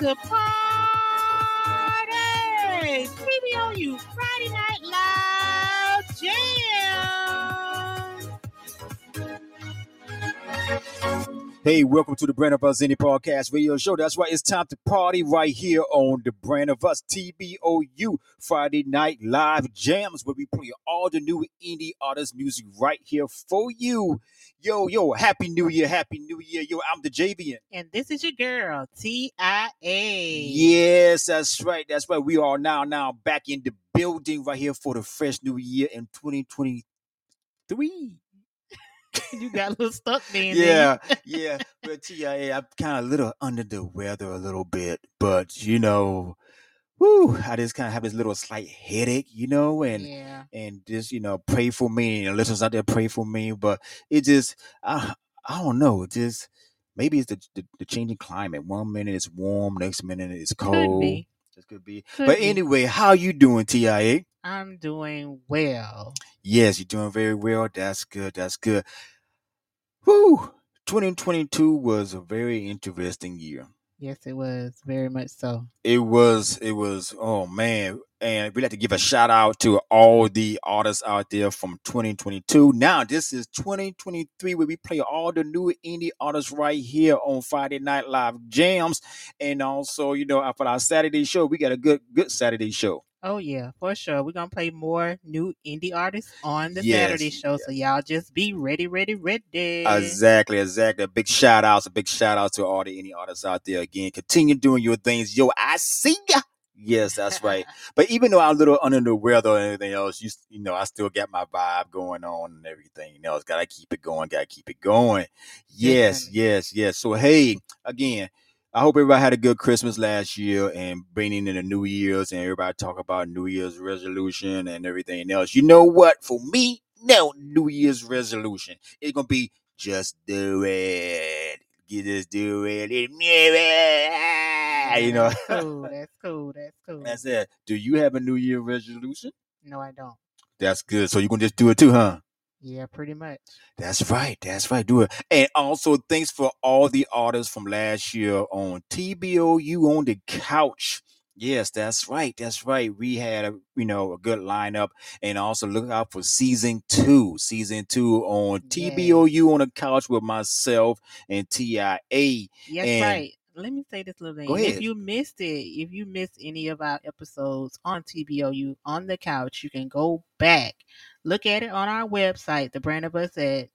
To party! TBOU Friday Night Live Jam! Hey, welcome to the Brand of Us Indie Podcast Radio Show. That's right, it's time to party right here on the Brand of Us TBOU Friday Night Live Jams, where we play all the new indie artist music right here for you. Yo, yo, Happy New Year, Happy New Year. Yo, I'm the Djayvoyn. And this is your girl, TIA. Yes, that's right. That's right. We are now now back in the building right here for the fresh new year in 2023. You got a little stuck then. yeah, yeah. But TIA, I'm kind of a little under the weather a little bit, but you know, whoo, I just kind of have this little slight headache, you know, and? Yeah. and just you know, pray for me and listeners out there pray for me. But it just, I, I don't know, it just maybe it's the, the the changing climate. One minute it's warm, next minute it's cold. This could be. Could But be. anyway, how you doing, TIA? I'm doing well. Yes, you're doing very well. That's good. That's good. Whew. 2022 was a very interesting year. Yes, it was very much so. It was, it was, oh man. And we like to give a shout out to all the artists out there from 2022. Now, this is 2023 where we play all the new indie artists right here on Friday Night Live Jams. And also, you know, for our Saturday show, we got a good, good Saturday show. Oh yeah, for sure. We're gonna play more new indie artists on the Yes, Saturday show, so y'all just be ready, ready, ready. Exactly, exactly. A big shout out, a big shout out to all the indie artists out there. Again, continue doing your things. Yo, I see ya. Yes, that's right. But even though I'm a little under the weather and everything else, you you know, I still got my vibe going on and everything. You know, gotta keep it going, gotta keep it going. Yes, Definitely. yes, yes. So hey, again, I hope everybody had a good Christmas last year and bringing in the New Year's and everybody talk about New Year's resolution and everything else. You know what? For me, no New Year's resolution. It's gonna be just do it. You just do it. You know. That's cool. That's cool. That's cool. That's it. Do you have a New Year resolution? no, I don't. That's good. So you can just do it too, huh? Yeah, pretty much. That's right. That's right. Do it. And also, thanks for all the artists from last year on TBOU on the couch. Yes, that's right. That's right. We had a you know a good lineup, and also look out for season two. Season two on. TBOU on the couch with myself and TIA. Yes, And- right. Let me say this little thing. Go If you missed it, if you missed any of our episodes on TBOU on the couch, you can go back, look at it on our website, the brand of us at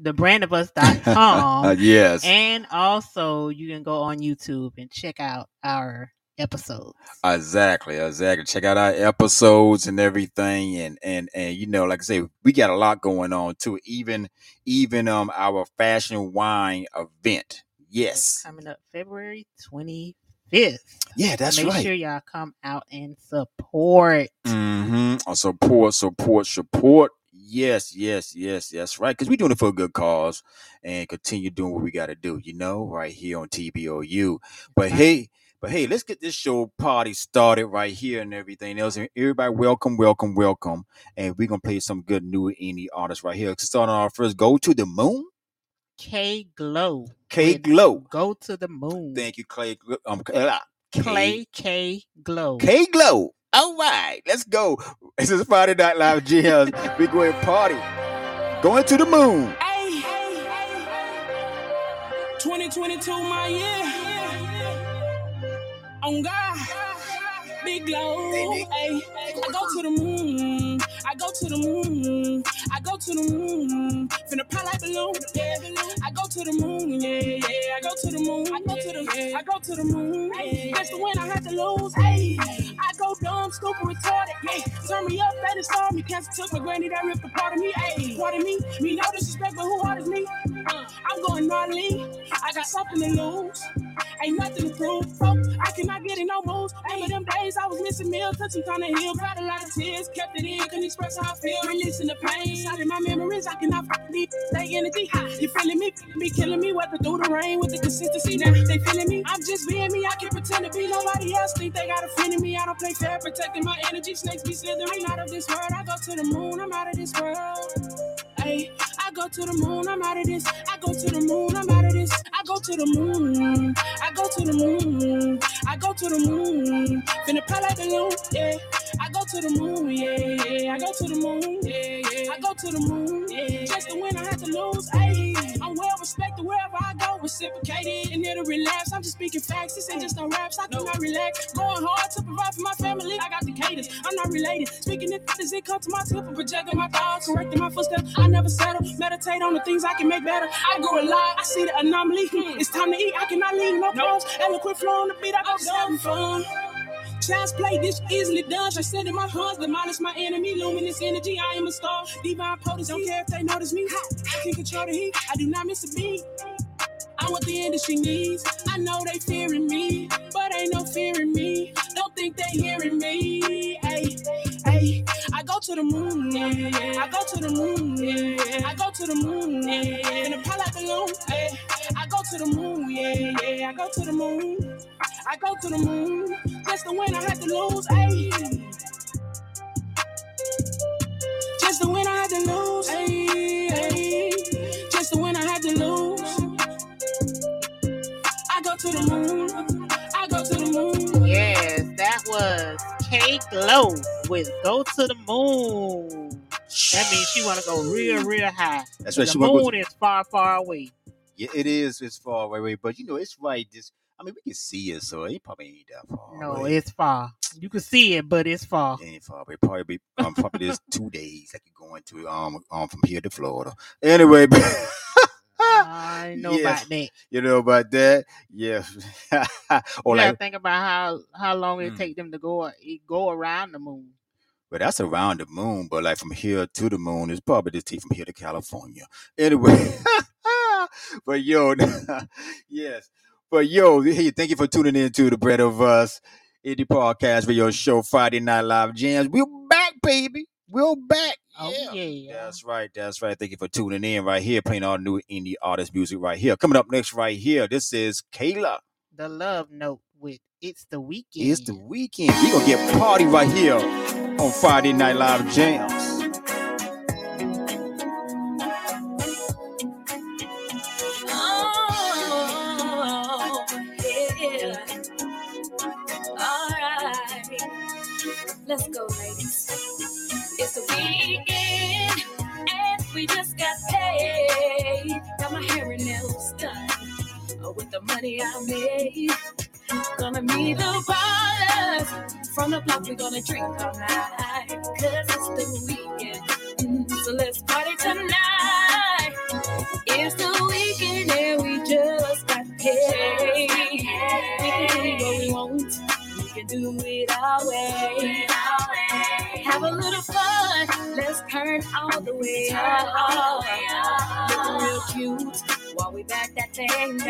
thebrandofus.com. yes. and also you can go on YouTube and check out our episodes. Exactly, exactly. Check out our episodes and everything, and and and you know, like I say, we got a lot going on too. Even even um our fashion wine event. It's Yes, coming up February 25th. yeah, that's Make right. sure y'all come out and support. Mm-hmm. Support, support, support. Yes, yes, yes, that's right. Because we're doing it for a good cause and continue doing what we got to do, you know, right here on TBOU. But hey, But hey, let's get this show party started right here and everything else. And everybody, welcome, welcome, welcome. And we're gonna play some good new indie artists right here. Starting our first, go to the moon. K Glow. K Glow. Go to the moon. Thank you, Clay. Gl- Um, uh, Clay K Glow. K Glow. All right, let's go. This is Friday Night Live Jams. we going party. Going to the moon. Ay, 2022, my year. On God, big glow. Ay, I go to the moon. I go to the moon. I go to the moon. Finna pop like balloon. Yeah, balloon. I go to the moon. Yeah, yeah. I go to the moon. I go to the. Moon, I go to the moon. That's the win I had to lose. Ay, I go dumb, stupid, retarded. Yeah, turn me up, better start me. Cancer took my granny that ripped a part of me. Ay, part of me. Me no disrespect, but who hard is me? Uh, I'm going gnarly. I got something to lose. Ain't nothing to prove. Oh, I cannot get in no moves. Remember them days I was missing meals, took some time to heal. Cried a lot of tears, kept it in, couldn't express how I feel. Releasing the pain. Inside of my memories, I cannot f- leave. Stay energy high. You feeling me? Be killing me, weather through the rain with the consistency. Now they feeling me. I'm just being me. I can't pretend to be nobody else. Think they got a friend in me. I don't play fair, protecting my energy. Snakes be slithering out of this world. I go to the moon. I'm out of this world. Ay, I go to the moon, I'm out of this. I go to the moon, I'm out of this. I go to the moon, I go to the moon, I go to the moon. Finna pop like balloon, yeah. I go to the moon, yeah, yeah. I go to the moon, yeah, yeah. I go to the moon, yeah. Just to win, I have to lose, ayy. I'm well respected wherever I go, reciprocated and it'll relapse. I'm just speaking facts, this ain't just no raps. I cannot relax. Going hard to provide for my family. I got the cadence, I'm not related. Speaking it as it comes to my tip and projecting my thoughts, correcting my footsteps. I never settle. Meditate on the things I can make better. I go a lot, I see the anomaly. Hmm, It's time to eat, I cannot leave no clothes. Eloquent flow on the beat, I go having fun. Child's play, this easily done. I said in my hands, demolish my enemy. Luminous energy, I am a star. Divine potency, don't care if they notice me. I can control the heat, I do not miss a beat. I'm what the industry needs. I know they fearing me, but ain't no fear in me. Don't think they hearing me. Hey, hey, I go to the moon, yeah. I go to the moon, yeah. I go to the moon, yeah. In a like balloon, hey. I go to the moon, yeah, yeah. I go to the moon. I go to the moon. Just the win I had to lose, hey. Just the win I had to lose, hey, hey. Just the win I had to lose. I go to the moon. I go to the moon. Yes, that was K Glow with Go to the Moon. That means she want to go real, real high. That's right. The She want moon is far, far away. Yeah, it is. It's far away, away, but you know, it's right. This, I mean, we can see it, so it probably ain't that far. No, away. it's far. You can see it, but it's far. It ain't far It Probably be um, probably just two days, like you're going to um um from here to Florida. Anyway, I know Yeah. about that. you know about that, yeah. or you like, think about how how long it Mm. take them to go go around the moon. but that's around the moon. But like from here to the moon is probably just take from here to California. Anyway, but yo, yes, but yo, hey, thank you for tuning in to the Brand of Us Indie Podcast Radio Show Friday Night Live Jams. We're back, baby. We're back. Oh yeah. yeah. That's right. That's right. Thank you for tuning in right here, playing all new indie artist music right here. Coming up next right here, this is Kayla. The love note with it's the weekend. It's the weekend. we going to get party right here on Friday Night Live Jams. Let's go, ladies. It's the weekend, and we just got paid. Got my hair and nails done uh, with the money I made. Gonna meet the ballers from the block. We're gonna drink all night, It's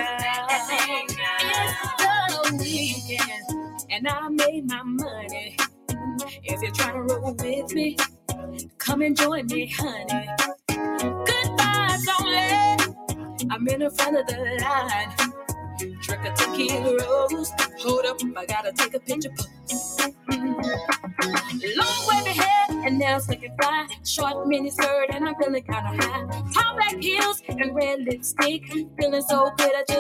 the weekend and I made my money. If you're trying to roll with me, come and join me, honey. Good vibes only. I'm in the front of the line. Drinking a tequila rose. Hold up, I gotta take a picture pose. Long wavy hair and nails looking fly. Short mini skirt and I'm feeling kinda high. Lipstick. Feeling so good, I just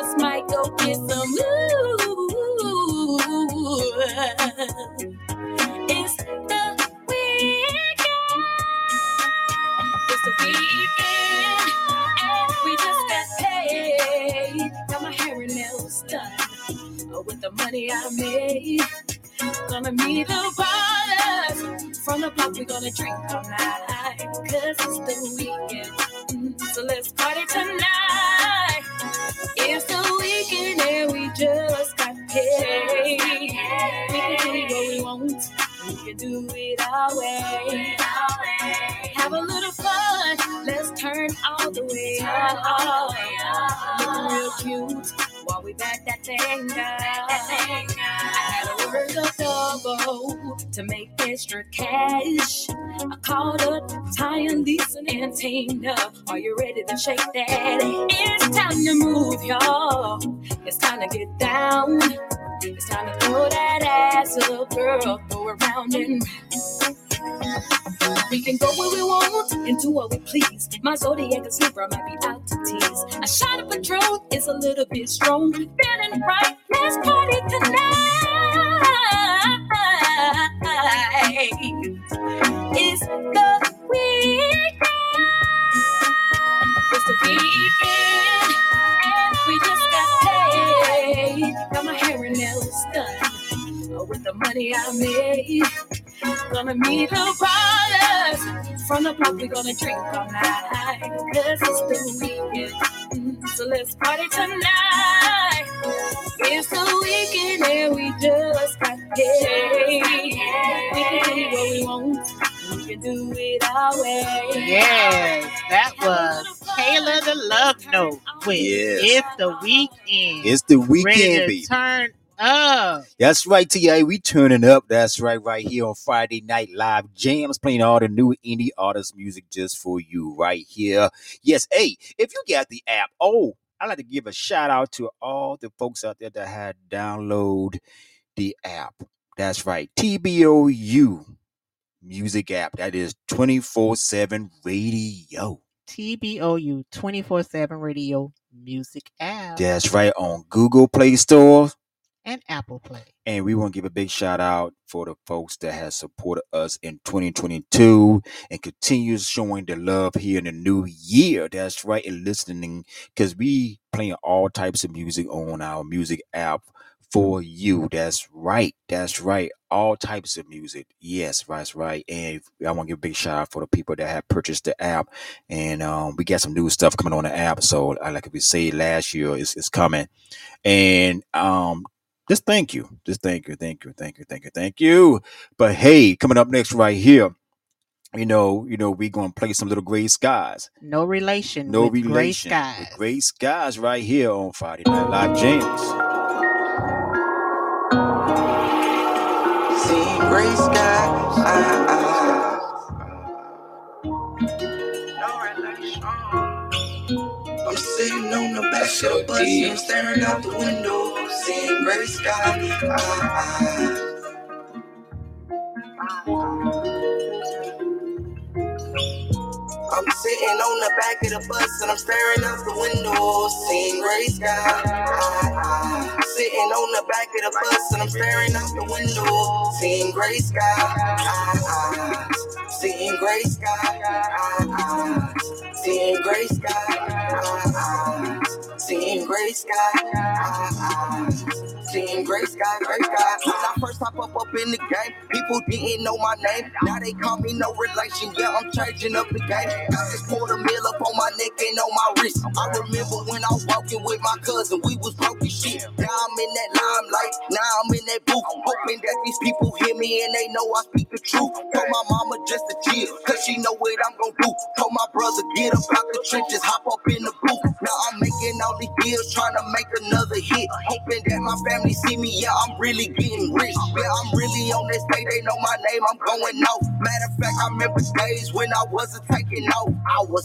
our way. Have a little fun. Let's turn all the way up. Looking real cute while we back that thing down. I had a word of double to make extra cash. I called up Ty and Lisa and Tina. Are you ready to shake that? It's time to move, y'all. It's time to get down. It's time to throw that ass up, girl. Throw it round and we can go where we want and do what we please. My zodiac is Libra, might be out to tease. A shot of Patron is a little bit strong. Feeling right, let's party tonight. It's the weekend. It's the weekend, with the money I made. Gonna meet the brothers from the block. We gonna drink all night, cause it's the weekend. Mm, So let's party tonight. It's the weekend and we just got paid. We can do what we want. We can do it our way. Yes, that was Kayla the Love Note with Yes. It's the Weekend. It's the Weekend. Ready weekend, to baby. turn up. That's right, TA. We turning up. That's right, right here on Friday Night Live Jams, playing all the new indie artist music just for you, right here. Yes, hey, if you got the app, oh, I'd like to give a shout out to all the folks out there that had download the app. That's right, TBOU music app. That is twenty four seven radio. TBOU 24 7 radio music app That's right on Google Play Store. And Apple Play. And we want to give a big shout out for the folks that has supported us in 2022 and continues showing the love here in the new year. That's right, and listening because we playing all types of music on our music app for you. That's right. That's right. All types of music. Yes, that's right. And I want to give a big shout out for the people that have purchased the app. And um, we got some new stuff coming on the app. So, like we said last year, it's coming. And um, just thank you. Just thank you. Thank you. Thank you. Thank you. Thank you. But hey, coming up next right here, you know, you know, we gonna play some little gray skies. No relation. No with Gray relation. skies. With gray skies right here on Friday Night Live Jams. See gray sky. Ah, ah. On the back of the bus and staring out the window, seeing gray sky. Ah, ah. Sitting on the back of the bus and I'm staring out the window, seeing gray sky. Ah. Sitting on the back of the bus and I'm staring out the window, seeing gray sky. Ah. Seeing gray sky. Ah. Seeing gray sky. Seeing gray sky. Seeing gray sky, gray sky. When I first hop up up in the game, people didn't know my name. Now they call me no relation. Yeah, I'm changing up the game. Got this quarter mill up on my neck and on my wrist. I remember when I was walking with my cousin, we was broke as shit. Now I'm in that limelight. Now I'm in that booth. Hoping that these people hear me and they know I speak the truth. Told my mama just to chill, she know what I'm gonna do. Told my brother get up out the trenches, hop up in the booth. Now I'm making all these deals, trying to make another hit. Hoping that my family see me, yeah, I'm really getting rich. Yeah, I'm really on this day, they know my name, I'm going out. Matter of fact, I remember days when I wasn't taking off. I was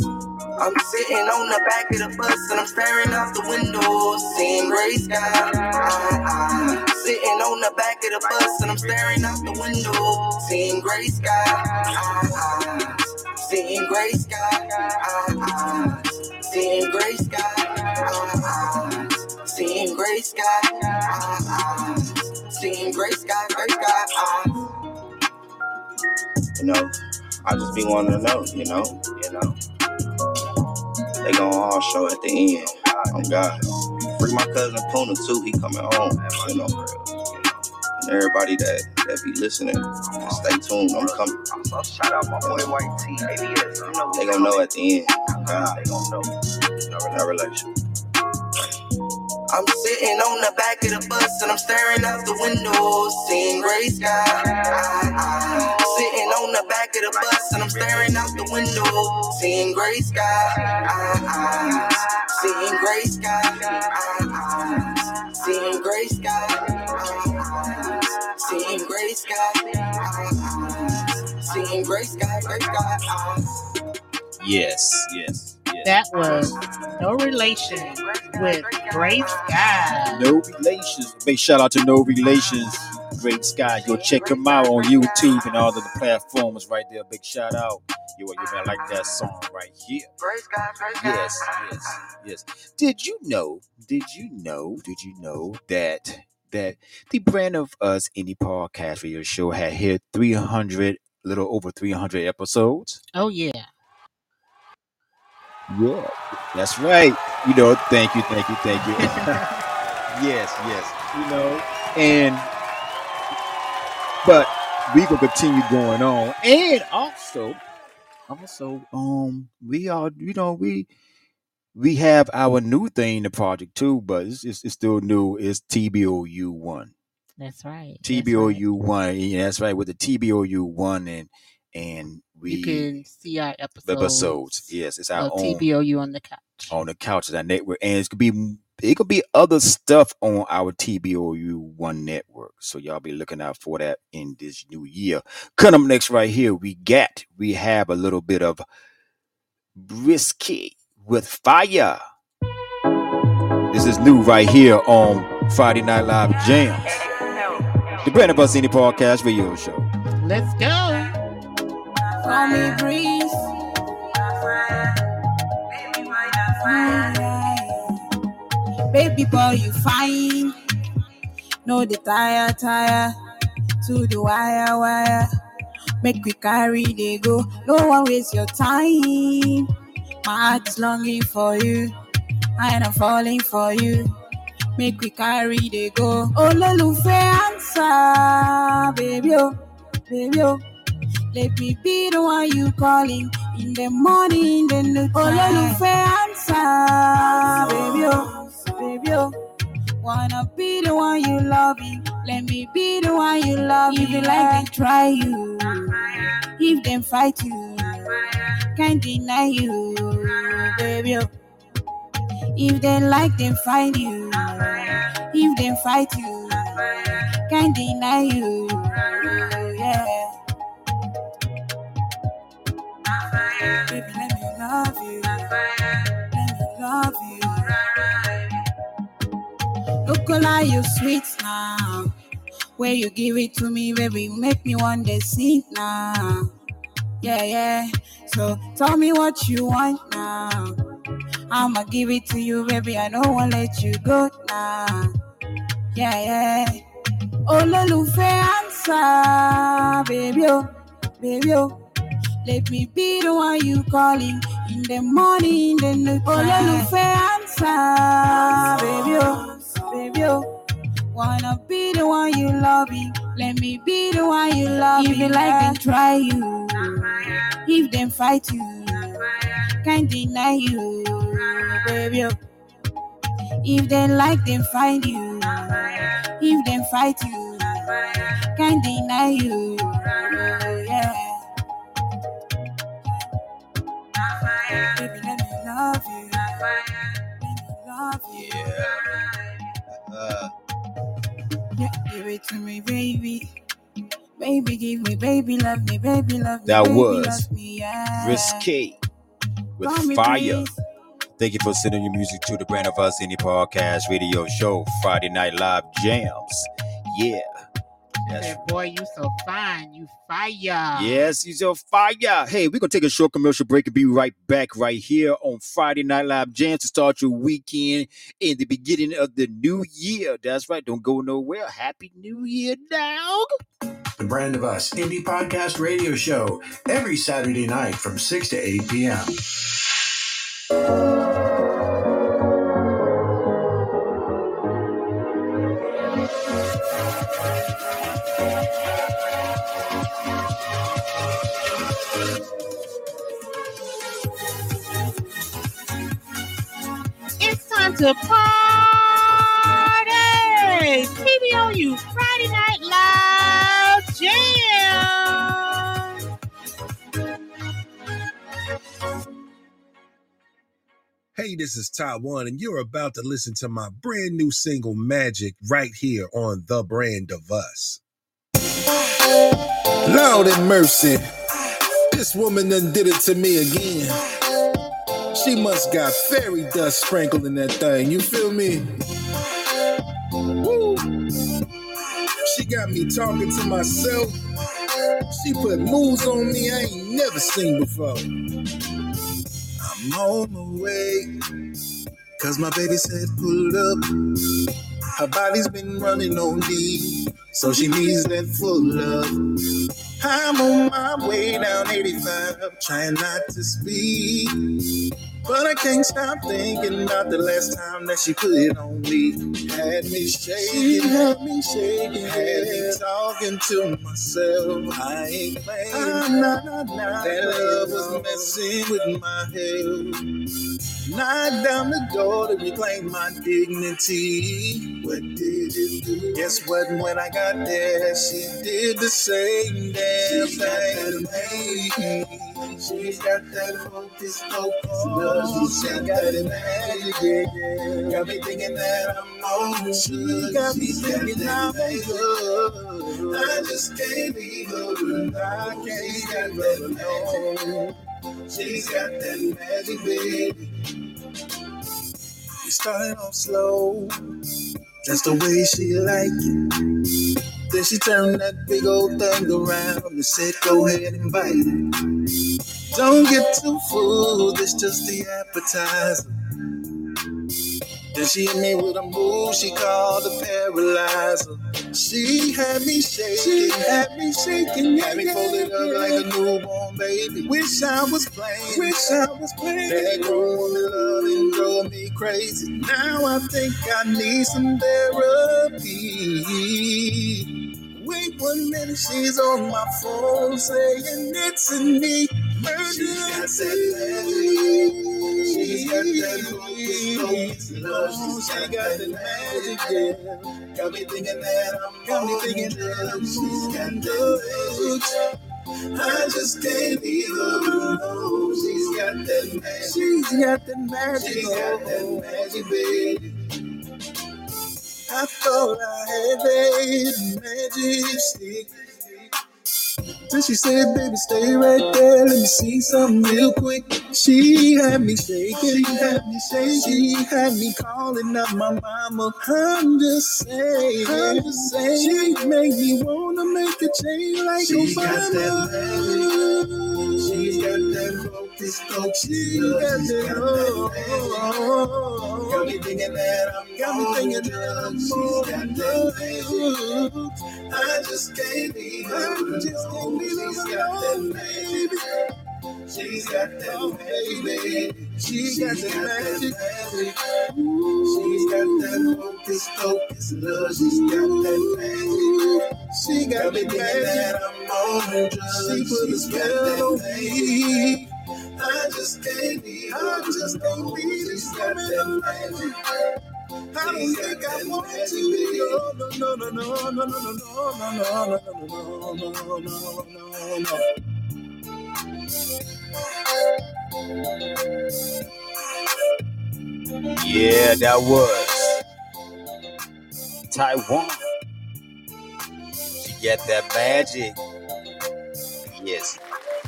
I'm sitting on the back of the bus and I'm staring out the window, seeing gray sky. Ah, ah. Sitting on the back of the bus and I'm staring out the window, seeing gray sky. Ah, ah. Seeing gray ah. Seeing gray ah. Seeing gray ah. Seeing gray sky, gray. Ah. You know, I just be wanting to know, you know, you know. They gonna all show at the end. Oh God. Free my cousin Puna too, he coming home, you know. Everybody that that be listening, stay tuned. I'm coming. Shout out my boy White T, ABS. They gonna know at the end. God. They gonna know. No relation. I'm sitting on the back of the bus and I'm staring out the window, seeing gray sky. Ah, ah. Sitting on the back of the bus and I'm staring out the window, seeing gray sky. Ah, ah. Seeing gray sky. Ah, ah. Seeing gray sky. Ah, ah. Seeing gray sky. Ah, ah. Seeing gray sky, gray sky. Ah. Yes, yes, yes. That was No Relation with Gray Sky. No relations. Big shout out to No Relations. Great Sky. Go check them out on YouTube and all of the platforms right there. Big shout out. You, you man, like that song right here. Gray sky, gray sky. Yes, yes, yes. Did you know? Did you know? Did you know that that the brand of us indie podcast radio show had hit 300, little over 300 episodes? Oh, yeah. Yeah, that's right. You know, thank you, thank you, thank you. yes, yes. You know, and but we gonna continue going on, and also, also, um, we are, you know, we we have our new thing, the project too, but it's it's, it's still new. It's TBOU one. That's right. that's right. TBOU one. Yeah, that's right. With the TBOU one, and and we You can see our episodes, episodes. Yes, it's our own TBOU on the couch. on the couch of that network, and it could be it could be other stuff on our TBOU one network. So y'all be looking out for that in this new year. Coming up next, right here, we got we have a little bit of risky with fire. This is new right here on Friday Night Live Jams, the Brand of Us Indie Podcast Radio Show. Let's go. Call me breeze. Mm. Baby boy, you fine. No, the tire, tire. To the wire, wire. Make we carry they go. No one waste your time. My heart is longing for you. And I'm falling for you. Make we carry they go. Oh, Lolufe answer, baby, oh, baby, oh. Let me be the one you calling in the morning, in the noon. Oh, Lolufe answer, baby, oh, baby, oh. Wanna be the one you loving. Let me be the one you love. If you like, then try you. If them fight you, can't deny you, baby. oh. If they like, then find you. If they fight you, can't deny you. Let me love you. Look sweet now. Where you give it to me, baby, make me want to sing now. Yeah, yeah. So tell me what you want now. I'ma give it to you, baby. I don't wanna let you go now. Yeah, yeah. Oh, Lolufe answer, baby, oh, baby, oh. Let me be the one you calling in the morning, in the. Oh, Lolufe answer, baby, oh, baby, oh. Wanna be the one you loving. Let me be the one you love. If you like, then try you. If them fight you, can't deny you, baby. oh. If they like, then find you. If them fight you, can't deny you. Yeah. Baby, let me love you. Let me love you. Uh, Yeah, give it to me, baby. Baby, give me, baby, love me, baby, love me. That baby, was me, yeah. Risque with Call fire. Thank you for sending your music to the Brand of Us Indie Podcast Radio Show, Friday Night Live Jams. Yeah. That's Said, boy, you so fine. You fire. Yes, he's on fire. Hey, we're gonna take a short commercial break and be right back right here on Friday Night Live Jams to start your weekend in the beginning of the new year. That's right. Don't go nowhere. Happy New Year, dog. The Brand of Us Indie Podcast Radio Show every Saturday night from 6 to 8 p.m. time to party. TBOU Friday Night Live Jam. Hey, this is Taiwan, and you're about to listen to my brand new single Magic right here on The Brand of Us. Lord and mercy, this woman done did it to me again. She must got fairy dust sprinkled in that thing, you feel me? Woo. She got me talking to myself. She put moves on me I ain't never seen before. I'm on my way. Cause my baby said pull up. Her body's been running on D. So she needs that full love. I'm on my way down 85, trying not to speed. But I can't stop thinking about the last time that she put it on me. Had me shaking, had me shaking, had me talking to myself. I ain't playing. Nah, nah, nah, that love was messing with my head. Knocked down the door to reclaim my dignity. What did you do? Guess what? When I got there, she did the same damn thing to me. She's got that focus, focus. She's got that magic. Got me thinking that I'm on. She got me thinking I'm. I just can't leave her. I can't let her know. She's got that magic, baby. We started off slow. That's the way she like it. Then she turned that big old thing around and said, Go ahead and bite it. Don't get too full, it's just the appetizer. Then she hit me with a move she called a paralyzer. She had me shaking, she had me shaking, had me folded up like a newborn baby. Wish I was playing, wish I was playing. That grown woman loving drove me crazy. Now I think I need some therapy. Wait one minute, she's on my phone saying it's a me. She's got that focus, focus, She got that magic, yeah. Got me thinking that I'm got me thinking that I'm she's got that magic. I just can't leave her alone. She's got that magic. She's got that magic. She's got that oh. magic, baby. I thought I had magic stick. Then she said, baby, stay right there. Let me see something real quick. She had me shaking. She had me shaking. She had me calling up my mama. I'm just saying. I'm just saying. She made me wanna make a change like She's got that magic. She's got that focus, focus. She got that. got. Oh, oh, oh, got me thinking that I'm Got me thinking that I'm She's got that magic. I just can't leave her I just can't leave her She's got that magic. She's got that baby. She's got that magic. She's got that focus, focus, love. She's got that magic. She got me that I'm on drugs. She put a spell on me. I just can't her I just can't leave She's got that magic. I don't think I want to. be. No, no, no, no, no, no, no, no, no, no, no, no, no, no, no, no. Yeah, that was Taiwan. She got that magic. Yes,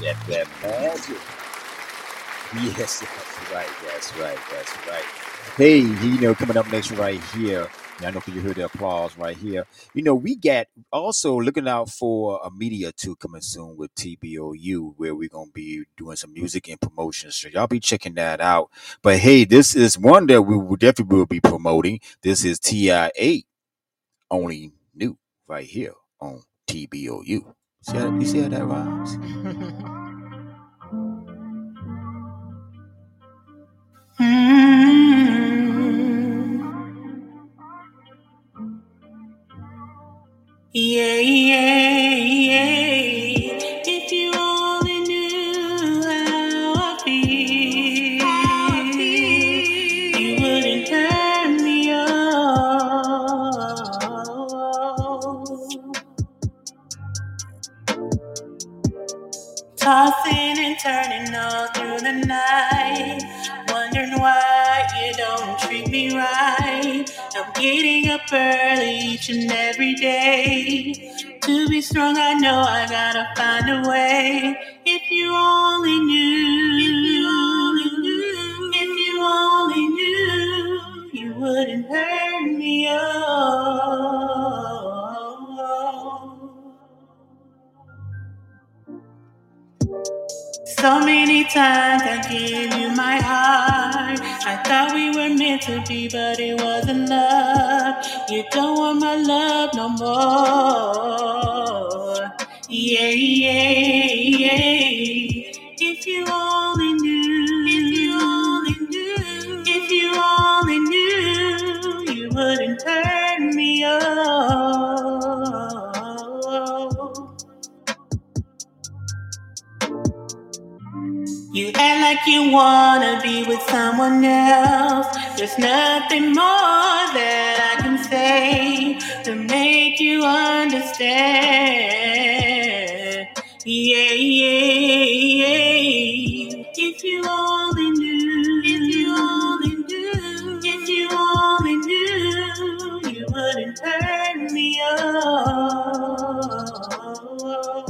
got that magic. Yes, that's right. That's right. That's right. Hey, you know, coming up next right here. I know because you heard the applause right here. You know, we got also looking out for a media tour coming soon with TBOU, where we're gonna be doing some music and promotions. So y'all be checking that out. But hey, this is one that we will definitely will be promoting. This is TIA only new right here on TBOU. See how, you see how that rhymes? Hmm. Yeah, yeah, yeah. If you only knew how I feel, you wouldn't turn me on. Tossing and turning all through the night. Wondering why you don't treat me right. I'm getting up early each and every day. To be strong, I know I gotta find a way. If you only knew, if you only knew, if you only knew, you wouldn't hurt me. Oh. So many times I gave you my heart. I thought we were meant to be, but it wasn't love. You don't want my love no more. Yeah, yeah, yeah. If you only knew, if you only knew, if you you wouldn't turn me off. You act like you wanna be with someone else. There's nothing more that I can say to make you understand. Yeah, yeah, yeah. If you only knew, if you only knew, if you only knew, you wouldn't turn me off.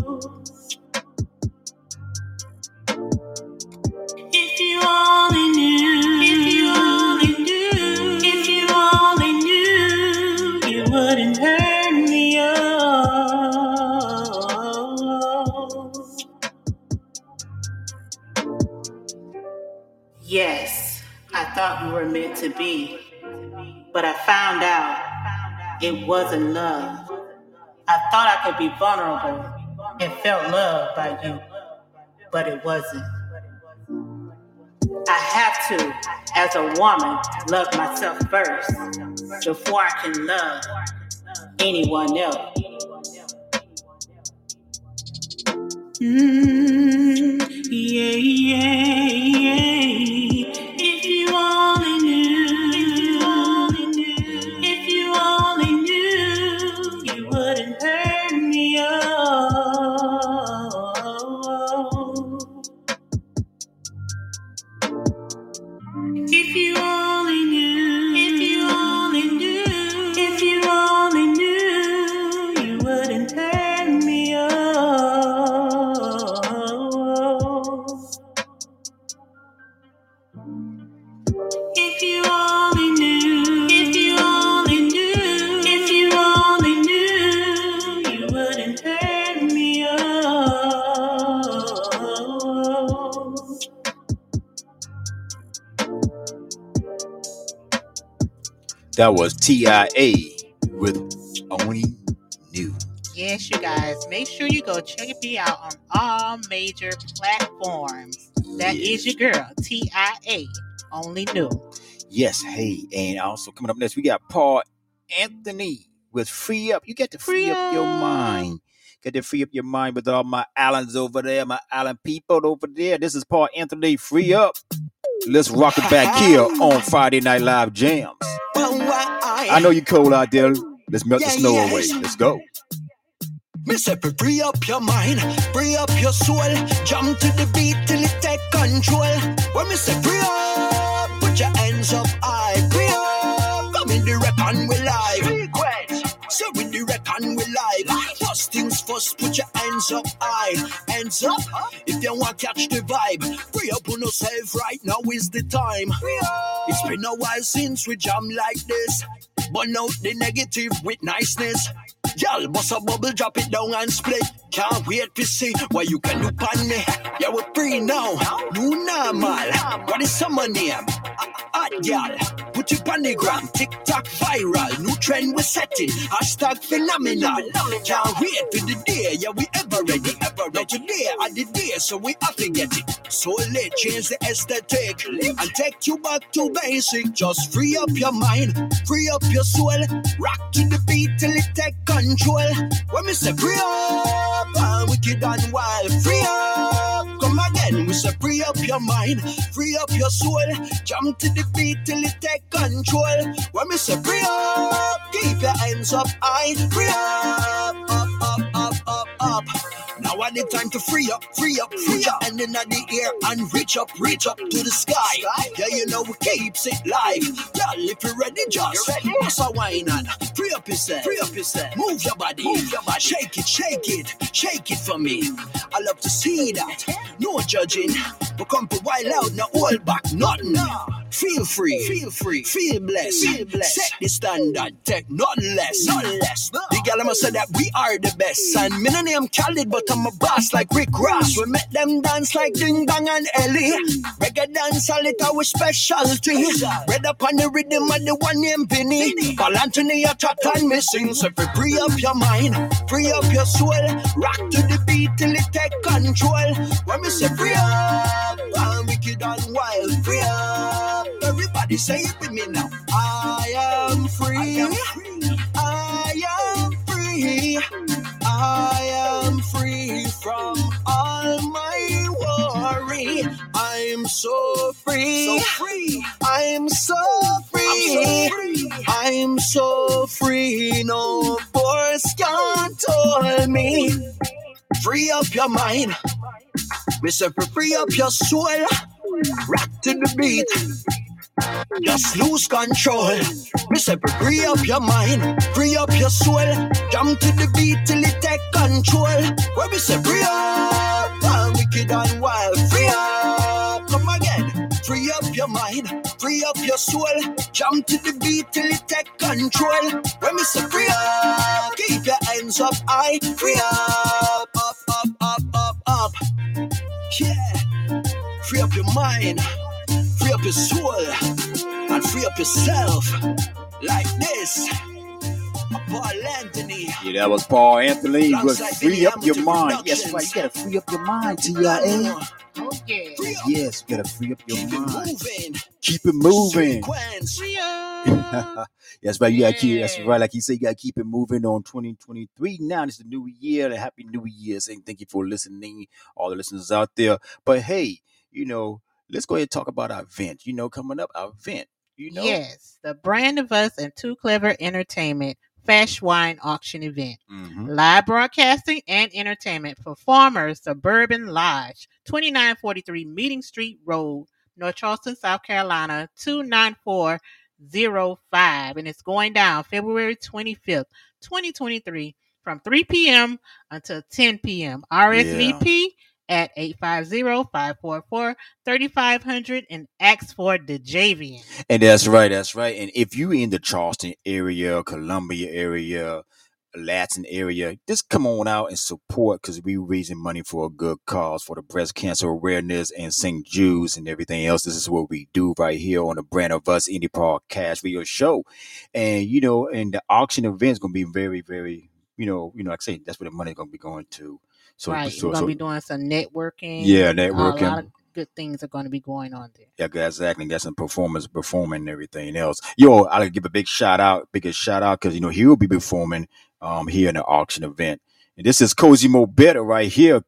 Yes, I thought we were meant to be, but I found out it wasn't love. I thought I could be vulnerable and felt loved by you, but it wasn't. I have to, as a woman, love myself first before I can love anyone else. Mm, yeah, yeah, yeah. That was TIA with Only Knew. Yes, you guys, make sure you go check me out on all major platforms. That is your girl, TIA, only knew. Yes, hey, and also coming up next, we got Paul Anthony with Free Up. You get to free, Free up your mind. Get to free up your mind with all my Allens over there, my Allen people over there. This is Paul Anthony, Free Up. Let's rock it back here on Friday Night Live Jams. I know you cold out there. Let's melt the snow yeah. away. Let's go. Me say free up your mind, free up your soul. Jump to the beat till it take control. When me say free up, put your hands up high. Free up, come in the reckon we live. So with the reckon we live. First things first put your hands up high. Hands up if you want catch the vibe. Free up on yourself right now is the time. It's been a while since we jam like this. Burn out the negative with niceness. Y'all bust a bubble, drop it down and split. Can't wait to see what you can do pan me. Yeah, we're free now. New normal. What is summer name? Hot y'all. Put it on the gram. TikTok viral. New trend we're setting. Hashtag phenomenal. Can't wait for the day. Yeah, we ever ready. Ever ready. today are the day, so we have to get it. So let change the aesthetic and take you back to basic. Just free up your mind, free up your soul. Rock to the beat till it take control. When we say free up, and wicked and wild, free up. Come again, we say free up your mind, free up your soul. Jump to the beat till it take control. When we say free up, keep your hands up high, free up, up, up, up, up, up. Now I need time to free up, free up, free up, and then in the air and reach up, reach up to the sky. Yeah, you know we keeps it live. Y'all, if you're ready, just bust a wine and free up yourself, free up yourself. Move your body, move your body, shake it, shake it, shake it for me. I love to see that. No judging, but come to wild out, no hold back, nothing. Feel free, feel free, feel blessed, feel blessed. Set the standard, take nothing less, nothing less. The gal I'ma say that we are the best, and me no name Khalid, but I'm a boss like Rick Ross. We make them dance like Ding Dong and Ellie. Reggae dance, all it our specialty. Red up on the rhythm of the one named Vinny. Paul Anthony, a chat and missing. So if you free up your mind, free up your soul, rock to the beat till it take control. When we say free up, and wicked and wild, free up. Everybody say it with me now. I am free. I am free. I am free from all my worry. I'm so free. So free. I'm so free. I'm so free. No force can hold me. Free up your mind. Mr. Free up your soul. Rock to the beat. Just lose control. Me say free up your mind, free up your soul. Jump to the beat till it take control. Where we say free up, and wicked and wild. Free up, come again. Free up your mind, free up your soul. Jump to the beat till it take control. When me say free up, keep your hands up high. Free up, up, up, up, up, up. Yeah, free up your mind your soul and free up yourself like this. Paul Anthony. Yeah, that was Paul Anthony. He was Alongside free up your mind. Yes, right. You gotta free up your mind, TIA. Yeah. Yes, you gotta free up your Keep it mind. moving. Keep it moving. Sequence. Free up. that's right. You gotta keep. That's right. Like he said, you gotta keep it moving on 2023. Now it's the new year. And happy New Year's, and thank you for listening, all the listeners out there. But hey, you know, let's go ahead and talk about our event. You know, coming up, our event. You know, Yes, the Brand of Us and Too Clever Entertainment Fash Wine Auction Event. Mhm. Live broadcasting and entertainment for Farmers Suburban Lodge, 2943 Meeting Street Road, North Charleston, South Carolina, 29405. And it's going down February 25th, 2023, from 3 p.m. until 10 p.m. RSVP at 850-544-3500 and ask for Djayvoyn. And that's right, that's right. And if you in the Charleston area, Columbia area, Latin area, just come on out and support because we raising money for a good cause for the breast cancer awareness and St. Jude's and everything else. This is what we do right here on the Brand of Us Indie Podcast Radio Show. And you know, and the auction event is gonna be very, very, you know, you know, like I say, that's where the money is gonna be going to. So, right. so, We're going to so be doing some networking. Yeah, networking. A lot of good things are going to be going on there. Yeah, exactly. Got some performers performing and everything else. Yo, I'll give a big shout out, biggest shout out, because you know he will be performing um here in the auction event. And this is Cozy Mo Better right here.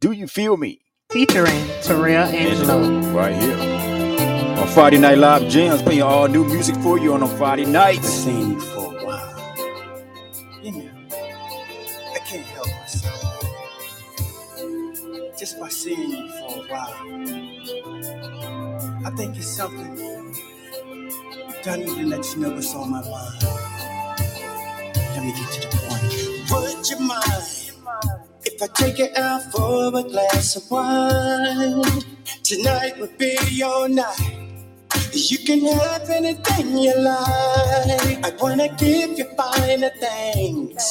Do you feel me? Featuring Terrell Angelo. Angelo, right here. On Friday Night Live Jams, playing all new music for you on a Friday night. seen you Just by seeing you for a while. I think it's something need to let you know what's on my mind. Let me get to the point. Put you mind If I take you out for a glass of wine, tonight would be your night. You can have anything you like. I wanna give you finer things.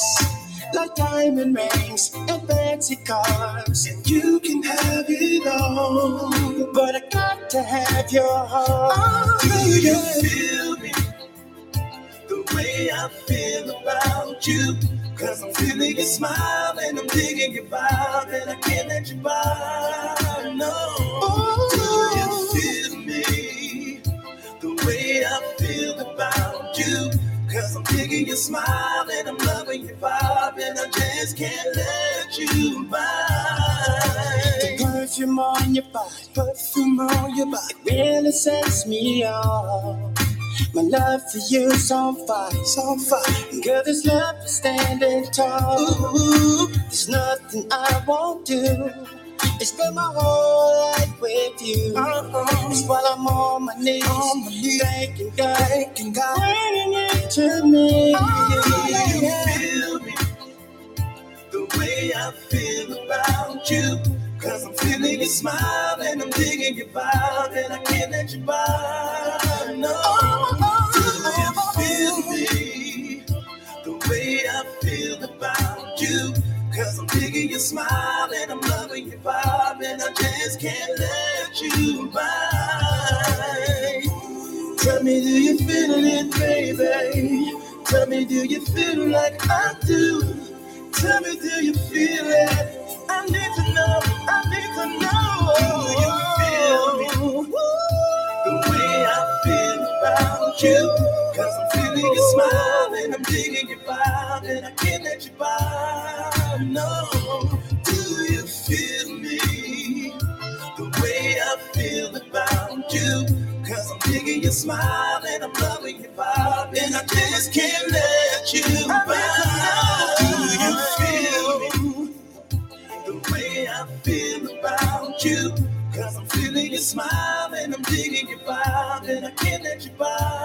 Like diamond rings and fancy cars. And you can have it all. But I got to have your heart. Oh, Do you feel me? The way I feel about you. Cause I'm feeling your smile and I'm digging your vibe and I can't let you by. No. Do you oh. feel me? The way I feel about you. Cause I'm digging your smile and I'm loving your vibe and I just can't let you by. The perfume on your body, perfume on your body, it really sets me off. My love for you's on fire, it's on fire. Girl, this love is standing tall. Ooh, there's nothing I won't do. It's been my whole life with you. Uh-huh. It's while I'm on my knees, on my knees thanking God, thanking God, bringing oh, it to me. Do you feel me? The way I feel about you. Cause I'm feeling your smile and I'm digging your vibe and I can't let you by. No. Do Cause I'm digging your smile and I'm loving your vibe and I just can't let you by. Tell me, do you feel it, baby? Tell me, do you feel like I do? Tell me, do you feel it? I need to know, I need to know. Do you feel me? Feel about you. Cause I'm feeling your smile and I'm digging your vibe and I can't let you by. No. Do you feel me? The way I feel about you. Cause I'm digging your smile and I'm loving your vibe and I just can't let you by. Do you feel me? The way I feel about you. Cause I'm feeling your smile and I'm digging your vibe and I can't let you by.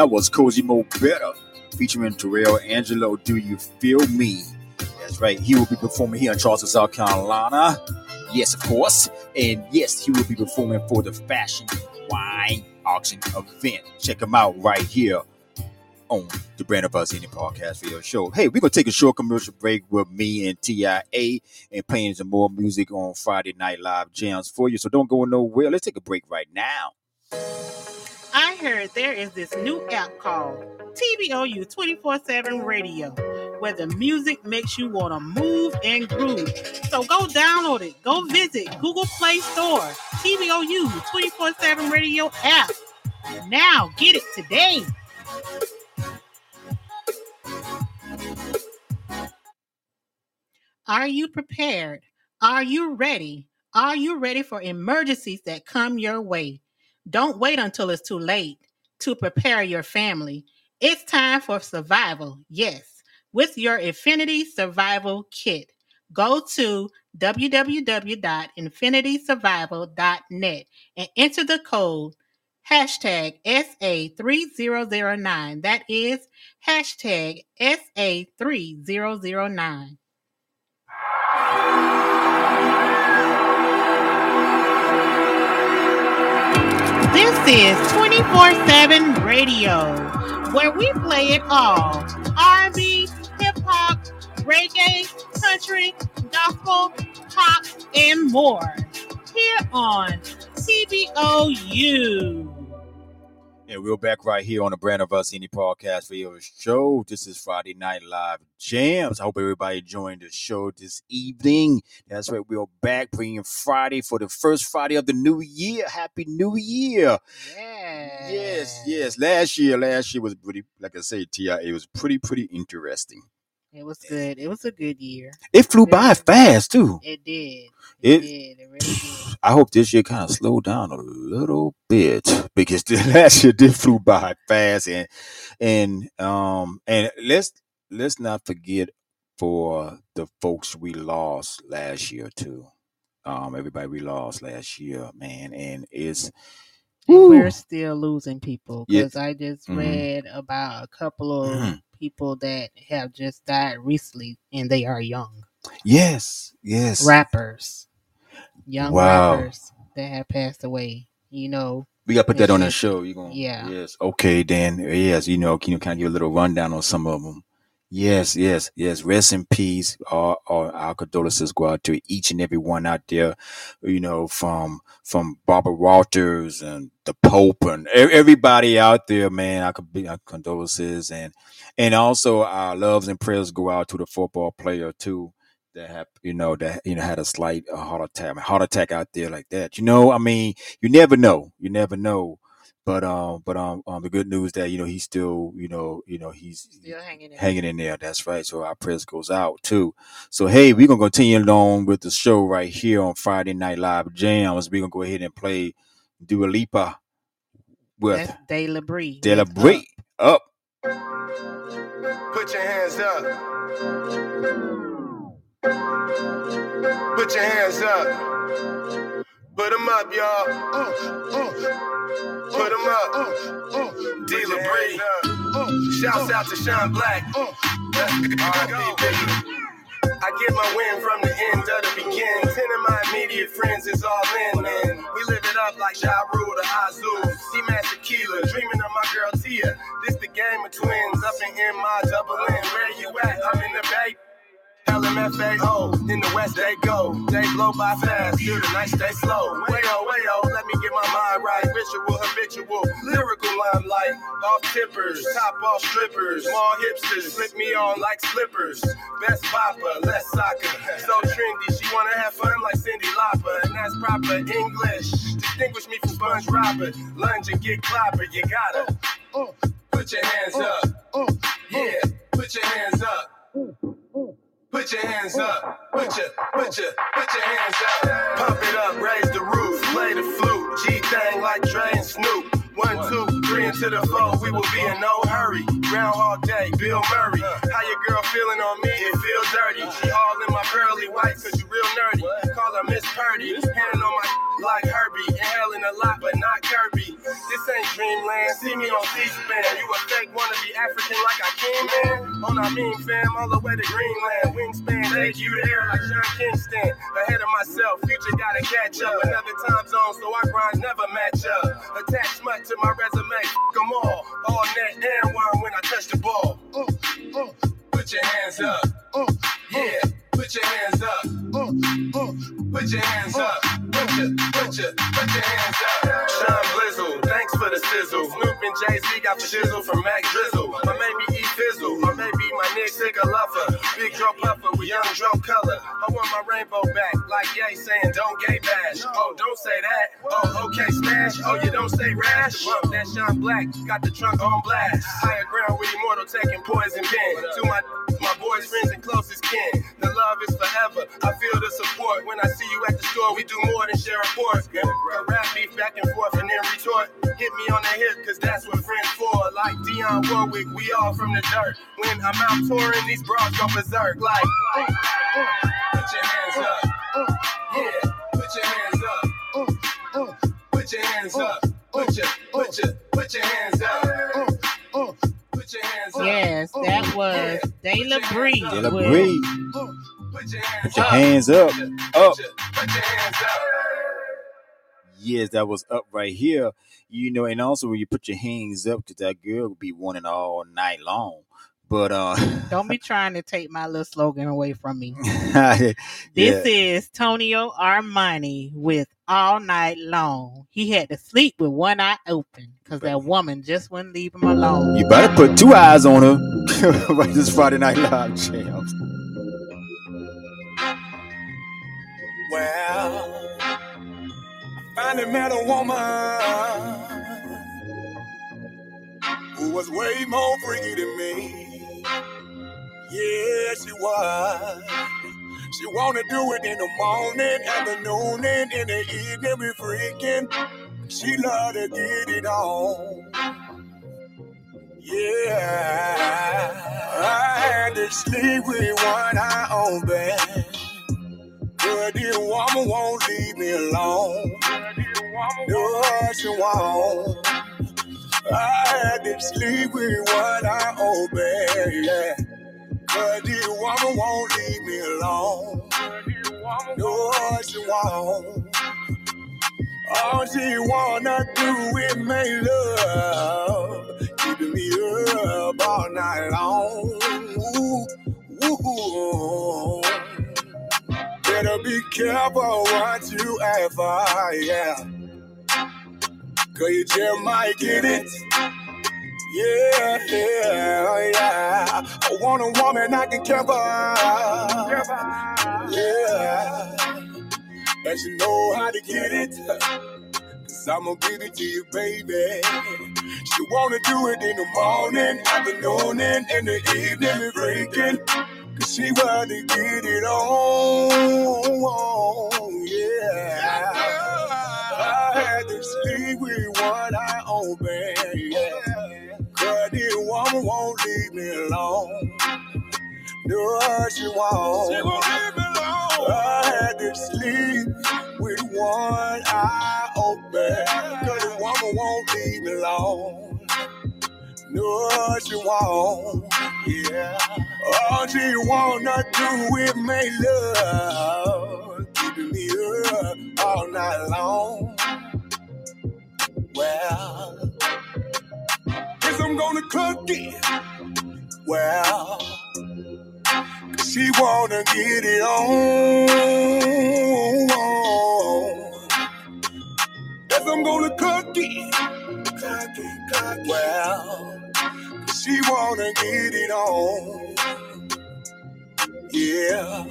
That was Cozy Mo Better featuring Terrell Angelo. Do you feel me? That's right. He will be performing here in Charleston, South Carolina. Yes, of course. And yes, he will be performing for the Fashion Wine Auction event. Check him out right here on the Brand of Us Indie Podcast Radio Show. Hey, we're gonna take a short commercial break with me and TIA and playing some more music on Friday Night Live jams for you. So don't go nowhere. Let's take a break right now. I heard there is this new app called TBOU 24 7 Radio where the music makes you want to move and groove. So go download it. Go visit Google Play Store, TBOU 24 7 Radio app. Now get it today. Are you prepared? Are you ready? Are you ready for emergencies that come your way? Don't wait until it's too late to prepare your family. It's time for survival. Yes, with your Infinity Survival Kit. Go to www.infinitysurvival.net and enter the code hashtag SA3009. That is hashtag SA3009. This is 24 7 radio, where we play it all R&B, hip hop, reggae, country, gospel, pop, and more. Here on TBOU. And we're back right here on the Brand of Us Indie Podcast Radio Show. This is Friday Night Live Jams. I hope everybody joined the show this evening. That's right, we're back bringing Friday for the first Friday of the new year. Happy New Year! Yes, yes. Last year, last year was pretty, like I say, TIA it was pretty, pretty interesting. It was good. It was a good year. It flew by fast too. It did. It, did. It really did. I hope this year kind of slowed down a little bit because the last year did flew by fast and and um and let's let's not forget for the folks we lost last year too. Um, everybody we lost last year, man, and it's And we're still losing people Yeah. because I just Mhm. read about a couple of Mhm. People that have just died recently and they are young yes, yes, rappers, young Wow. rappers that have passed away. You know, We gotta put that on the show. You gonna Yeah. Yes. Okay, then. Yes. You know, can you kind of give a little rundown on some of them? Yes. Yes. Yes. Rest in peace. Our, our, our condolences go out to each and every one out there. You know, from from Barbara Walters and the Pope and everybody out there, man. I could be our condolences and and also our loves and prayers go out to the football player too that have you know that you know had a slight uh, heart attack heart attack out there like that you know i mean you never know you never know but um but um, um the good news that you know he's still you know you know he's still hanging in. hanging in there that's right so our prayers goes out too so hey we're gonna continue along with the show right here on friday night live jams we're gonna go ahead and play Dua Lipa with That's De La Brie. De La with Brie up Put your hands up. Put your hands up. Put them up, y'all. Uh, uh, Put them up. Uh, uh, D. LaBrie. Uh, shouts out to Sean Black. Uh, R.I.P. baby. I get my win from the end of the beginning. Ten of my immediate friends is all in, man. We live it up like Ja Rule to Azul. See Master Keeler, dreaming of my girl Tia. This the game of twins, up in M, my double N. Where you at? I'm in the Bay. LMFAO, in the West they go. They blow by fast, through the night stay slow. Way oh, way oh, let me get my mind right. Ritual, habitual, lyrical limelight. Off tippers, top off strippers, small hipsters, slip me on like slippers. Best papa, less soccer. So trendy, she wanna have fun like Cyndi Lauper, and that's proper English. Distinguish me from Sponge Robert. Lunge and get clobbered, you gotta. Put your hands up. Uh, uh, uh, yeah, put your hands up. Put your hands up. Put your, put your, put your hands up. Pump it up, raise the roof, play the flute. G thing like Dre and Snoop. One, two, three into the four, we will be in no hurry. Groundhog Day, Bill Murray. How your girl feeling on me? It feel dirty. She all in my pearly whites, cause you real nerdy. Call her Miss Purdy. Hand on my like Herbie. Inhaling a lot, but not Kirby. This ain't dreamland. See me on C-SPAN. You a fake wanna be African like I can, man? On our mean fam, all the way to Greenland. Wingspan, take you there like Sean Kingston. Ahead of myself, future gotta catch up. Another time zone, so I grinds never match up. Attach smut to my resume, f them all. Net and one when I touch the ball. Uh, uh, put your hands up. Uh, yeah, put your hands up. Put your hands up. Put your, put your, put your hands up. Sean Blizzle, thanks for the sizzle. Snoop and Jay Z got the shizzle from Mac Drizzle. My maybe E Fizzle, my maybe Nick Sicker Lover. Big Dro Puffer with young Dro Color. I want my rainbow back, like Ye saying don't gay bash. Oh, don't say that. Oh, okay, smash. Oh, you don't say rash. Bump that Sean Black, got the trunk on blast. Higher ground with Immortal taking poison pen. To my my boys, friends, and closest kin. The love is forever. I feel the support. When I see you at the store, we do more than share a reports. Go rap beef back and forth and then retort. Hit me on the hip, cause that's what friends for. Like Dionne Warwick, we all from the dirt. When I'm out touring, these bras go berserk. Like, put your hands up. Yeah, put your hands up. Put your hands up. Put your, put your, put your hands up. Put your hands up. Yes, that was De La Brie. De La with- Brie. Put your hands up. Up. Put your hands up. Yes, that was up right here. You know, and also when you put your hands up, because that girl will be wanting all night long. But uh Don't be trying to take my little slogan away from me. yeah. This is Tonio Armani with All Night Long. He had to sleep with one eye open because that woman just wouldn't leave him alone. You better put two eyes on her. right this Friday Night Live jams. Well, I finally met a woman who was way more freaky than me. Yeah, she was. She wanna do it in the morning, afternoon, and in the evening. We freaking. She love to get it on. Yeah, I had to sleep with one eye open. But this woman won't leave me alone. No, she won't. I to sleep with one eye open. Yeah. But this woman won't leave me alone. No, she won't. All she wanna do is make love, keeping me up all night long. Ooh, ooh. Better be careful what you for, yeah. Cause you might get it. Yeah, yeah, yeah. I want a woman I can care for. Yeah. And she know how to get it. Cause I'ma give it to you, baby. She wanna do it in the morning, afternoon, and in the evening, we breaking. Cause she wanna get it on. Yeah. I sleep with one eye open. Yeah. Cause this woman won't leave me alone. No, she won't. She won't leave me alone. I had to sleep with one eye open. Cause the woman won't leave me alone. No, she won't. Yeah. All she wanna do is make love. Keeping me up all night long. Well, guess I'm gonna cook it. Well, cause she wanna get it on. Guess I'm gonna cook it. Cook it, cook it. Well, she wanna get it on. Yeah.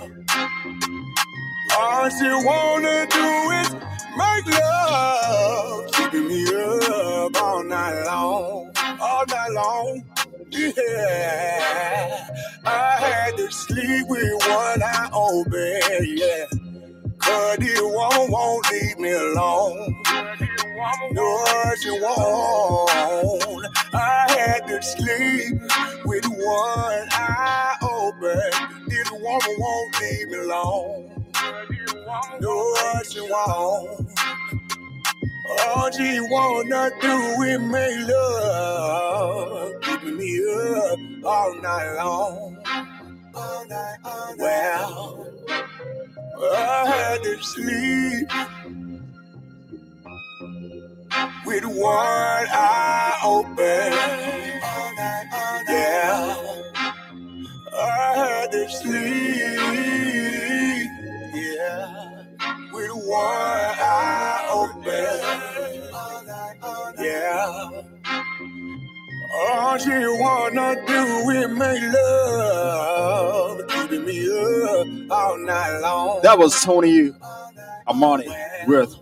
All she wanna do is make love, keeping me up all night long, all night long. Yeah, I had to sleep with one eye open. Yeah, cause this woman won't leave me alone. No, she won't. I had to sleep with one eye open. This woman won't leave me alone. No, she won't. All she wanna do is make love, keeping me up all night long. All night, all night. Well, I had to sleep with one eye open. All night, all night. Yeah, I had to sleep. Yeah, with one eye open. Yeah. All she wanna do is make love, keeping me up all night long. That was Tonio Armani with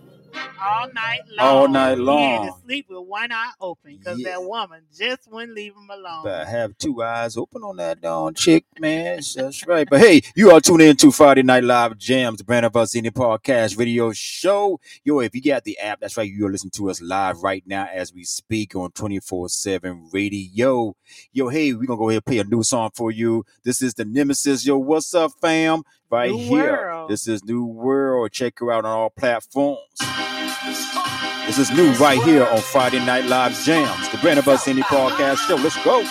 all mm-hmm. night long. All night He had long. to sleep with one eye open because Yeah. that woman just wouldn't leave him alone. Better have two eyes open on that darn chick, man. That's right. But hey, you are tuning in to Friday Night Live Jams, the Brand of Us Indie Podcast video show. Yo, if you got the app, that's right, you're listening to us live right now as we speak on 24-7 radio. Yo, hey, we're gonna go ahead and play a new song for you. This is the Nemesis. Yo, what's up, fam? Right New here. World. This is New World. Check her out on all platforms. This is new right here on Friday Night Live Jams, the Brand of Us Indie Podcast show. Let's go.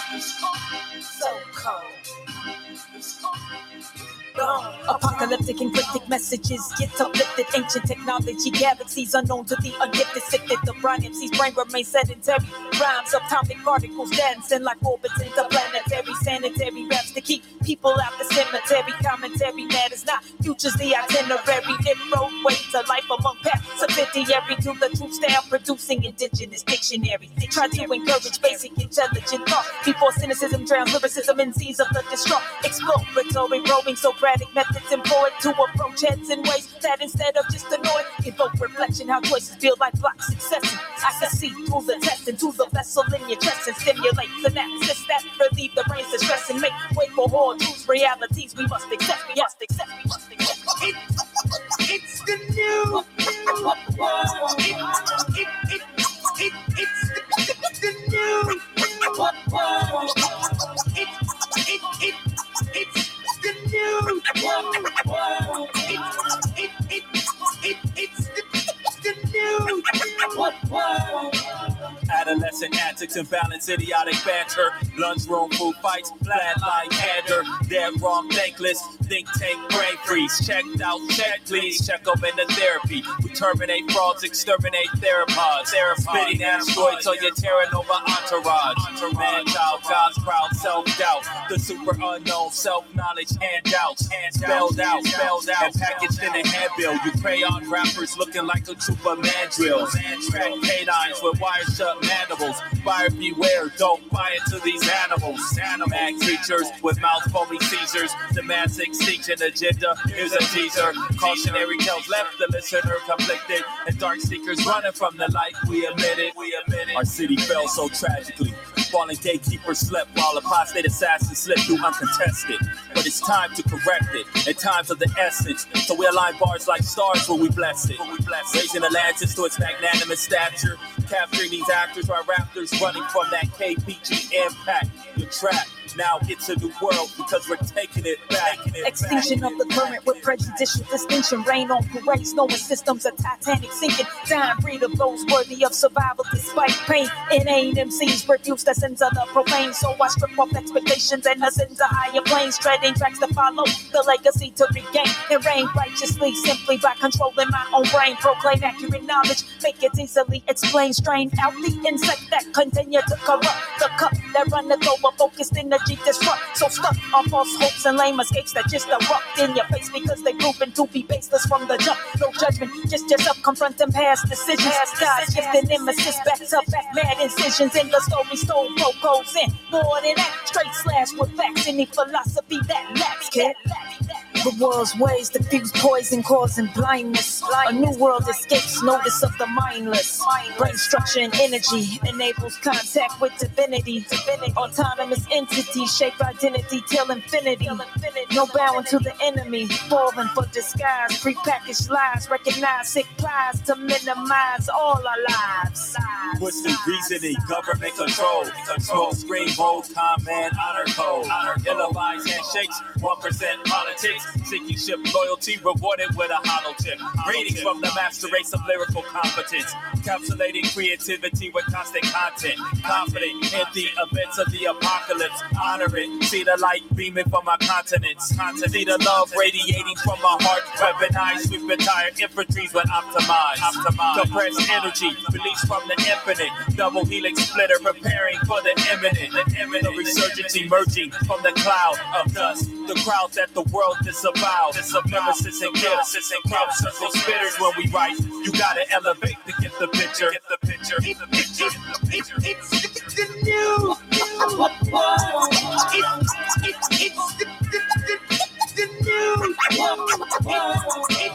Apocalyptic and cryptic messages get uplifted. Ancient technology, galaxies unknown to the ungifted. Sifted the Brian MC's brain remains sedentary. Rhymes, atomic particles dancing like orbits interplanetary. Sanitary raps to keep people out the cemetery. Commentary matters not. Future's the itinerary. In roadway to life among past. Subsidiary to the truth style. Produce using indigenous dictionary. They try to encourage basic intelligent thought before cynicism drowns lyricism in seas of the distraught. Exploratory probing Socratic methods employed to approach heads in ways that instead of just annoy, evoke reflection how choices feel like block succession. I can see through the test and into the vessel in your chest and stimulate synapses that relieve the brain's distress and make way for hard truths, realities we must accept. We must accept. We must accept. It's the new world. It, it, it, it, it's the, new world. It, it, it, it's the new world. It, it, it, it's the, the new world. Adolescent antics and balance, idiotic banter, lunchroom food fights, flatline candor, dead wrong, thankless, think tank brain freeze, checked out, check please, check up into therapy. We terminate frauds, exterminate theropods, spitting asteroids on your Terra Nova entourage. Man, child, God's proud self-doubt, the super unknown self-knowledge handouts, spelled out, spelled out, packaged in a handbill. You crayon rappers looking like a troop of mandrills, track canines with wire shut mandibles. Buyer beware, don't buy into these animals. Mag creatures with mouth foaming seizures, the mass extinction agenda. Here's a teaser. Cautionary tales left the listener conflicted, and dark seekers running from the light. We it. We it. Our city fell so tragically. Fallen gatekeepers slept while apostate assassins slipped through uncontested. But it's time to correct it, in times of the essence. So we align bars like stars when we bless it. Raising Atlantis to its magnanimous stature. Capturing these actors while raptors running from that KPG impact. The trap. Now it's a new world because we're taking it back. Extinction of the current with prejudicial distinction. Rain on parades, knowing systems of Titanic sinking. Dying breed of those worthy of survival despite pain. Inane MCs refuse to of the profane. So I strip off expectations and ascend to higher planes. Treading tracks to follow, the legacy to regain. And reign righteously simply by controlling my own brain. Proclaim accurate knowledge, make it easily explained. Strain out the insect that continue to corrupt the cup that runneth over focused energy disrupt. So stuck on false hopes and lame escapes that just erupt in your face because they proven to be baseless from the jump. No judgment, just yourself confronting past decisions. God's gifted nemesis back to back, mad incisions in the story. Stole goes in more than that. Straight slash with facts, any philosophy that lacks, kid. The world's ways diffuse poison, causing blindness. A new world escapes notice of the mindless. Brain structure and energy enables contact with divinity. Autonomous entity, shape identity till infinity. No bowing to the enemy, falling for disguise. Prepackaged lies, recognize sick plies to minimize all our lives. What's the reasoning? Government control. Smoke screen, vote, comment, honor code. Ill-advised handshakes, 1% politics. Seeking ship loyalty, rewarded with a hollow tip. Readings from the master race of lyrical competence. Encapsulating creativity with constant content. Confident in the events of the apocalypse. Honor it. See the light beaming from my continents. See the love radiating from my heart. Weaponized, sweep entire infantries when optimized. Compressed energy, released from the infinite. Double helix splitter, preparing for the imminent. The imminent resurgence emerging from the cloud of dust. The crowd that the world disavows. Nemesis and gifts and crowd circle spitters when we write. You gotta elevate to get the picture. Get the picture. The picture. It's the new it's. It's the, the, new it's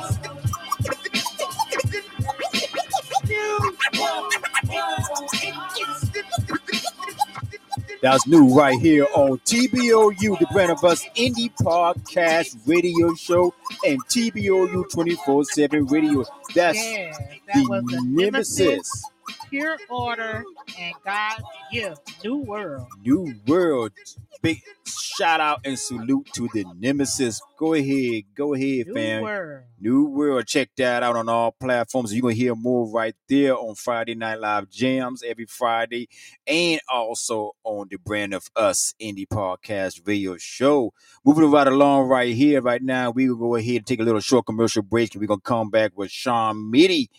That's new right here on TBOU, the Brand of Us Indie Podcast Radio Show and TBOU 24 7 Radio. That's Yeah, that the Nemesis. Pure order and God's gift, new world. New World. Big shout out and salute to the Nemesis. Go ahead, go ahead, New fam. world. New World. Check that out on all platforms. You're going to hear more right there on Friday Night Live Jams every Friday and also on the Brand of Us Indie Podcast Radio Show. Moving right along right here, right now, we will go ahead and take a little short commercial break and we're going to come back with Sean Mitty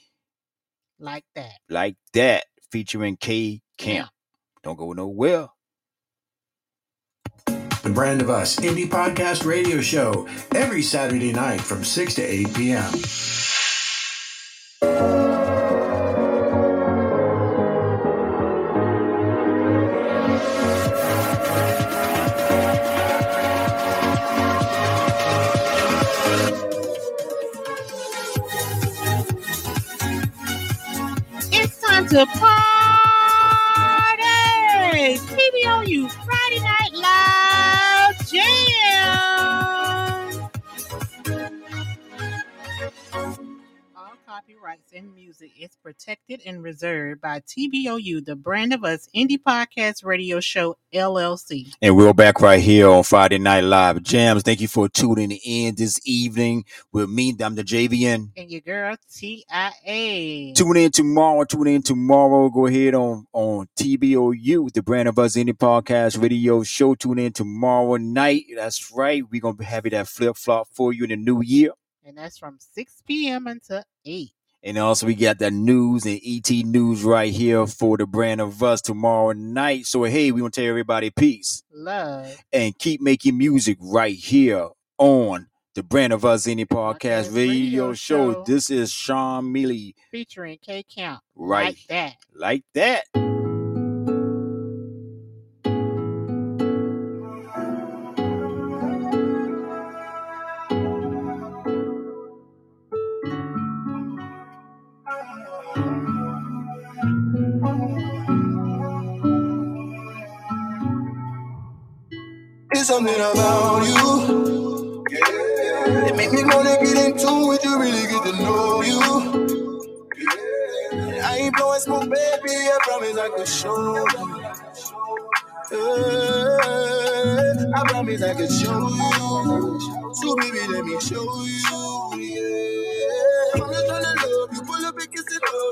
Like that. like that featuring K Camp. Don't go nowhere. The Brand of Us Indie Podcast Radio Show every Saturday night from 6 to 8 p.m. to protected and reserved by TBOU, the brand of us indie podcast radio show LLC. And we're back right here on Friday Night Live Jams. Thank you for tuning in this evening with me. I'm the JVN. And your girl TIA. Tune in tomorrow. Tune in tomorrow. Go ahead on on TBOU, the brand of us indie podcast radio show. Tune in tomorrow night. That's right. We're gonna be having that flip flop for you in the new year. And that's from 6 p.m. until 8. And also we got that news and ET news right here for the brand of us tomorrow night. So hey, we want to tell everybody peace Love. and keep making music right here on the brand of us indie podcast radio, radio show. show. This is Sean Mealy. Featuring K Camp. Right. Like that. Like that. Something about you. Yeah. It make me wanna get into it to really get to know you. Yeah. I ain't blowing smoke, baby. I promise I could show you. Yeah. I promise I could show you. So baby, let me show you.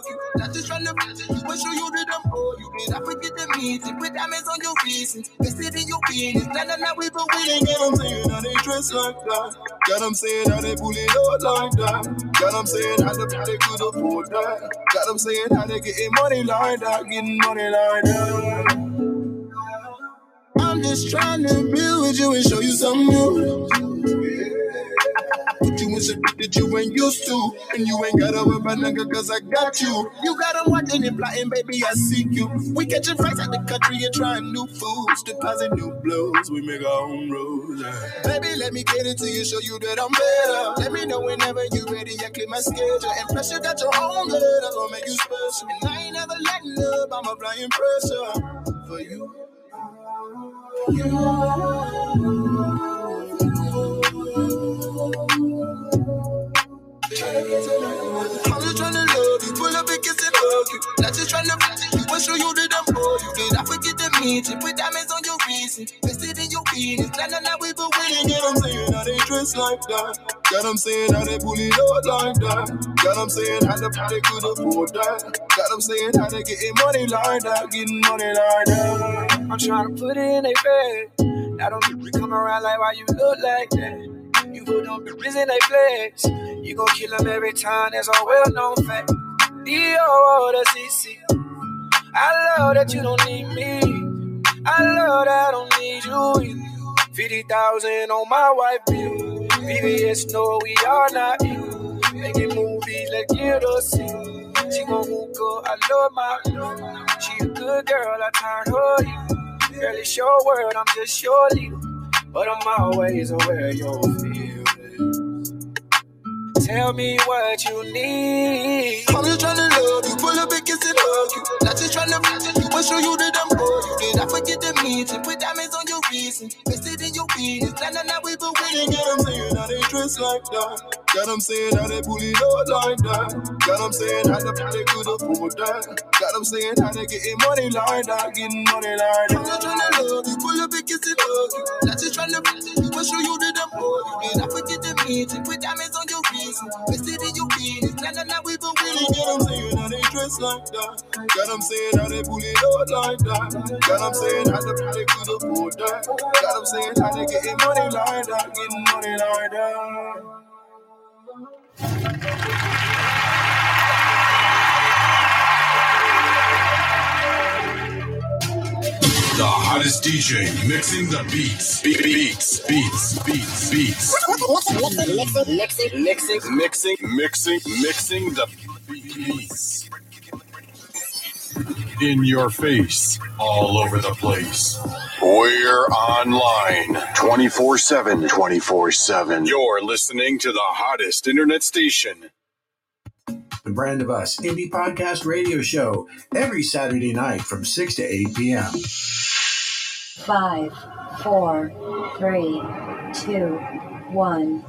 Pleasure you, but show you I'm for you. I forget the meeting? Put diamonds on your reasons. Invested in your business. Nah, nah, nah, we been winning. Get them saying how they dress like that. Got them saying how they bully out like that. Got them saying how they, how they could afford that. Got them saying how they getting money like that. Getting money like that. I'm just trying to build with you and show you something new. You that you ain't used to. And you ain't gotta worry about nigga cause I got you. You got got 'em watching and plotting, baby, I see you. We catching flights out the country and trying new foods. Deposit new blows, we make our own rules. yeah. Baby, let me get it to you, show you that I'm better. Let me know whenever you ready, I clear my schedule. And plus you got your own that's what make you special. And I ain't never letting up, I'm applying pressure for you. I'm just tryna love you, pull up and kiss and hug you. Not just tryna flatter you, but show you that I'm for you. Did I forget to meet you? Put diamonds on your reason. Invested in your business. Nah, nah, nah, we been winning. Get them saying how they dress like that. Got them saying how they bully out like that. Got them saying how how they could afford that. Got them saying how they getting money like that. Getting money like that. I'm trying to put it in a bed. Now don't be come around like why you look like that. You put them bitches in a flex. You gon' kill them every time, that's a well known fact. D.O. the CC. I love that you don't need me. I love that I don't need you. either. 50,000 on my wife bill. VVS no, we are not equal. Making movies, let's get us see. She gon' hook up, I love my She a good girl, I turn her evil. Girl, it's your world, I'm just your leader. But I'm always aware of your feelings. Tell me what you need. I'm just tryna love you, pull up and kiss and hug you. Not just tryna flatter you, but show you that I'm for you. Did I forget the meeting? Put diamonds on your reason. Invested in your business. Nah, nah, nah, we been winning. Get them saying how they dress like that. Got them saying how they bully out like that. Got them saying how how they could afford that. Got them saying how they getting money like that. Getting money like that. I'm just tryna love you, pull up and kiss and hug you. Not just tryna flatter you, but show you that I'm for you. Did I forget the meeting? Put diamonds on your reason. Invested in your business. Nah, nah, nah, we been winning. Get them saying how they dress like that. Got them saying how they bully out like that. Got them saying how how they could afford that. Got them saying how they getting money like that. Getting money like that. The hottest DJ mixing the beats. Be- Beats, beats, beats, beats. Mixing, mixing, mixing, Mixing, mixing, mixing the beats. In your face, all over the place. We're online 24 7. 24 7. You're listening to the hottest internet station. The Brand of Us Indie Podcast Radio Show, every Saturday night from 6 to 8 p.m. Five, four, three, two, one.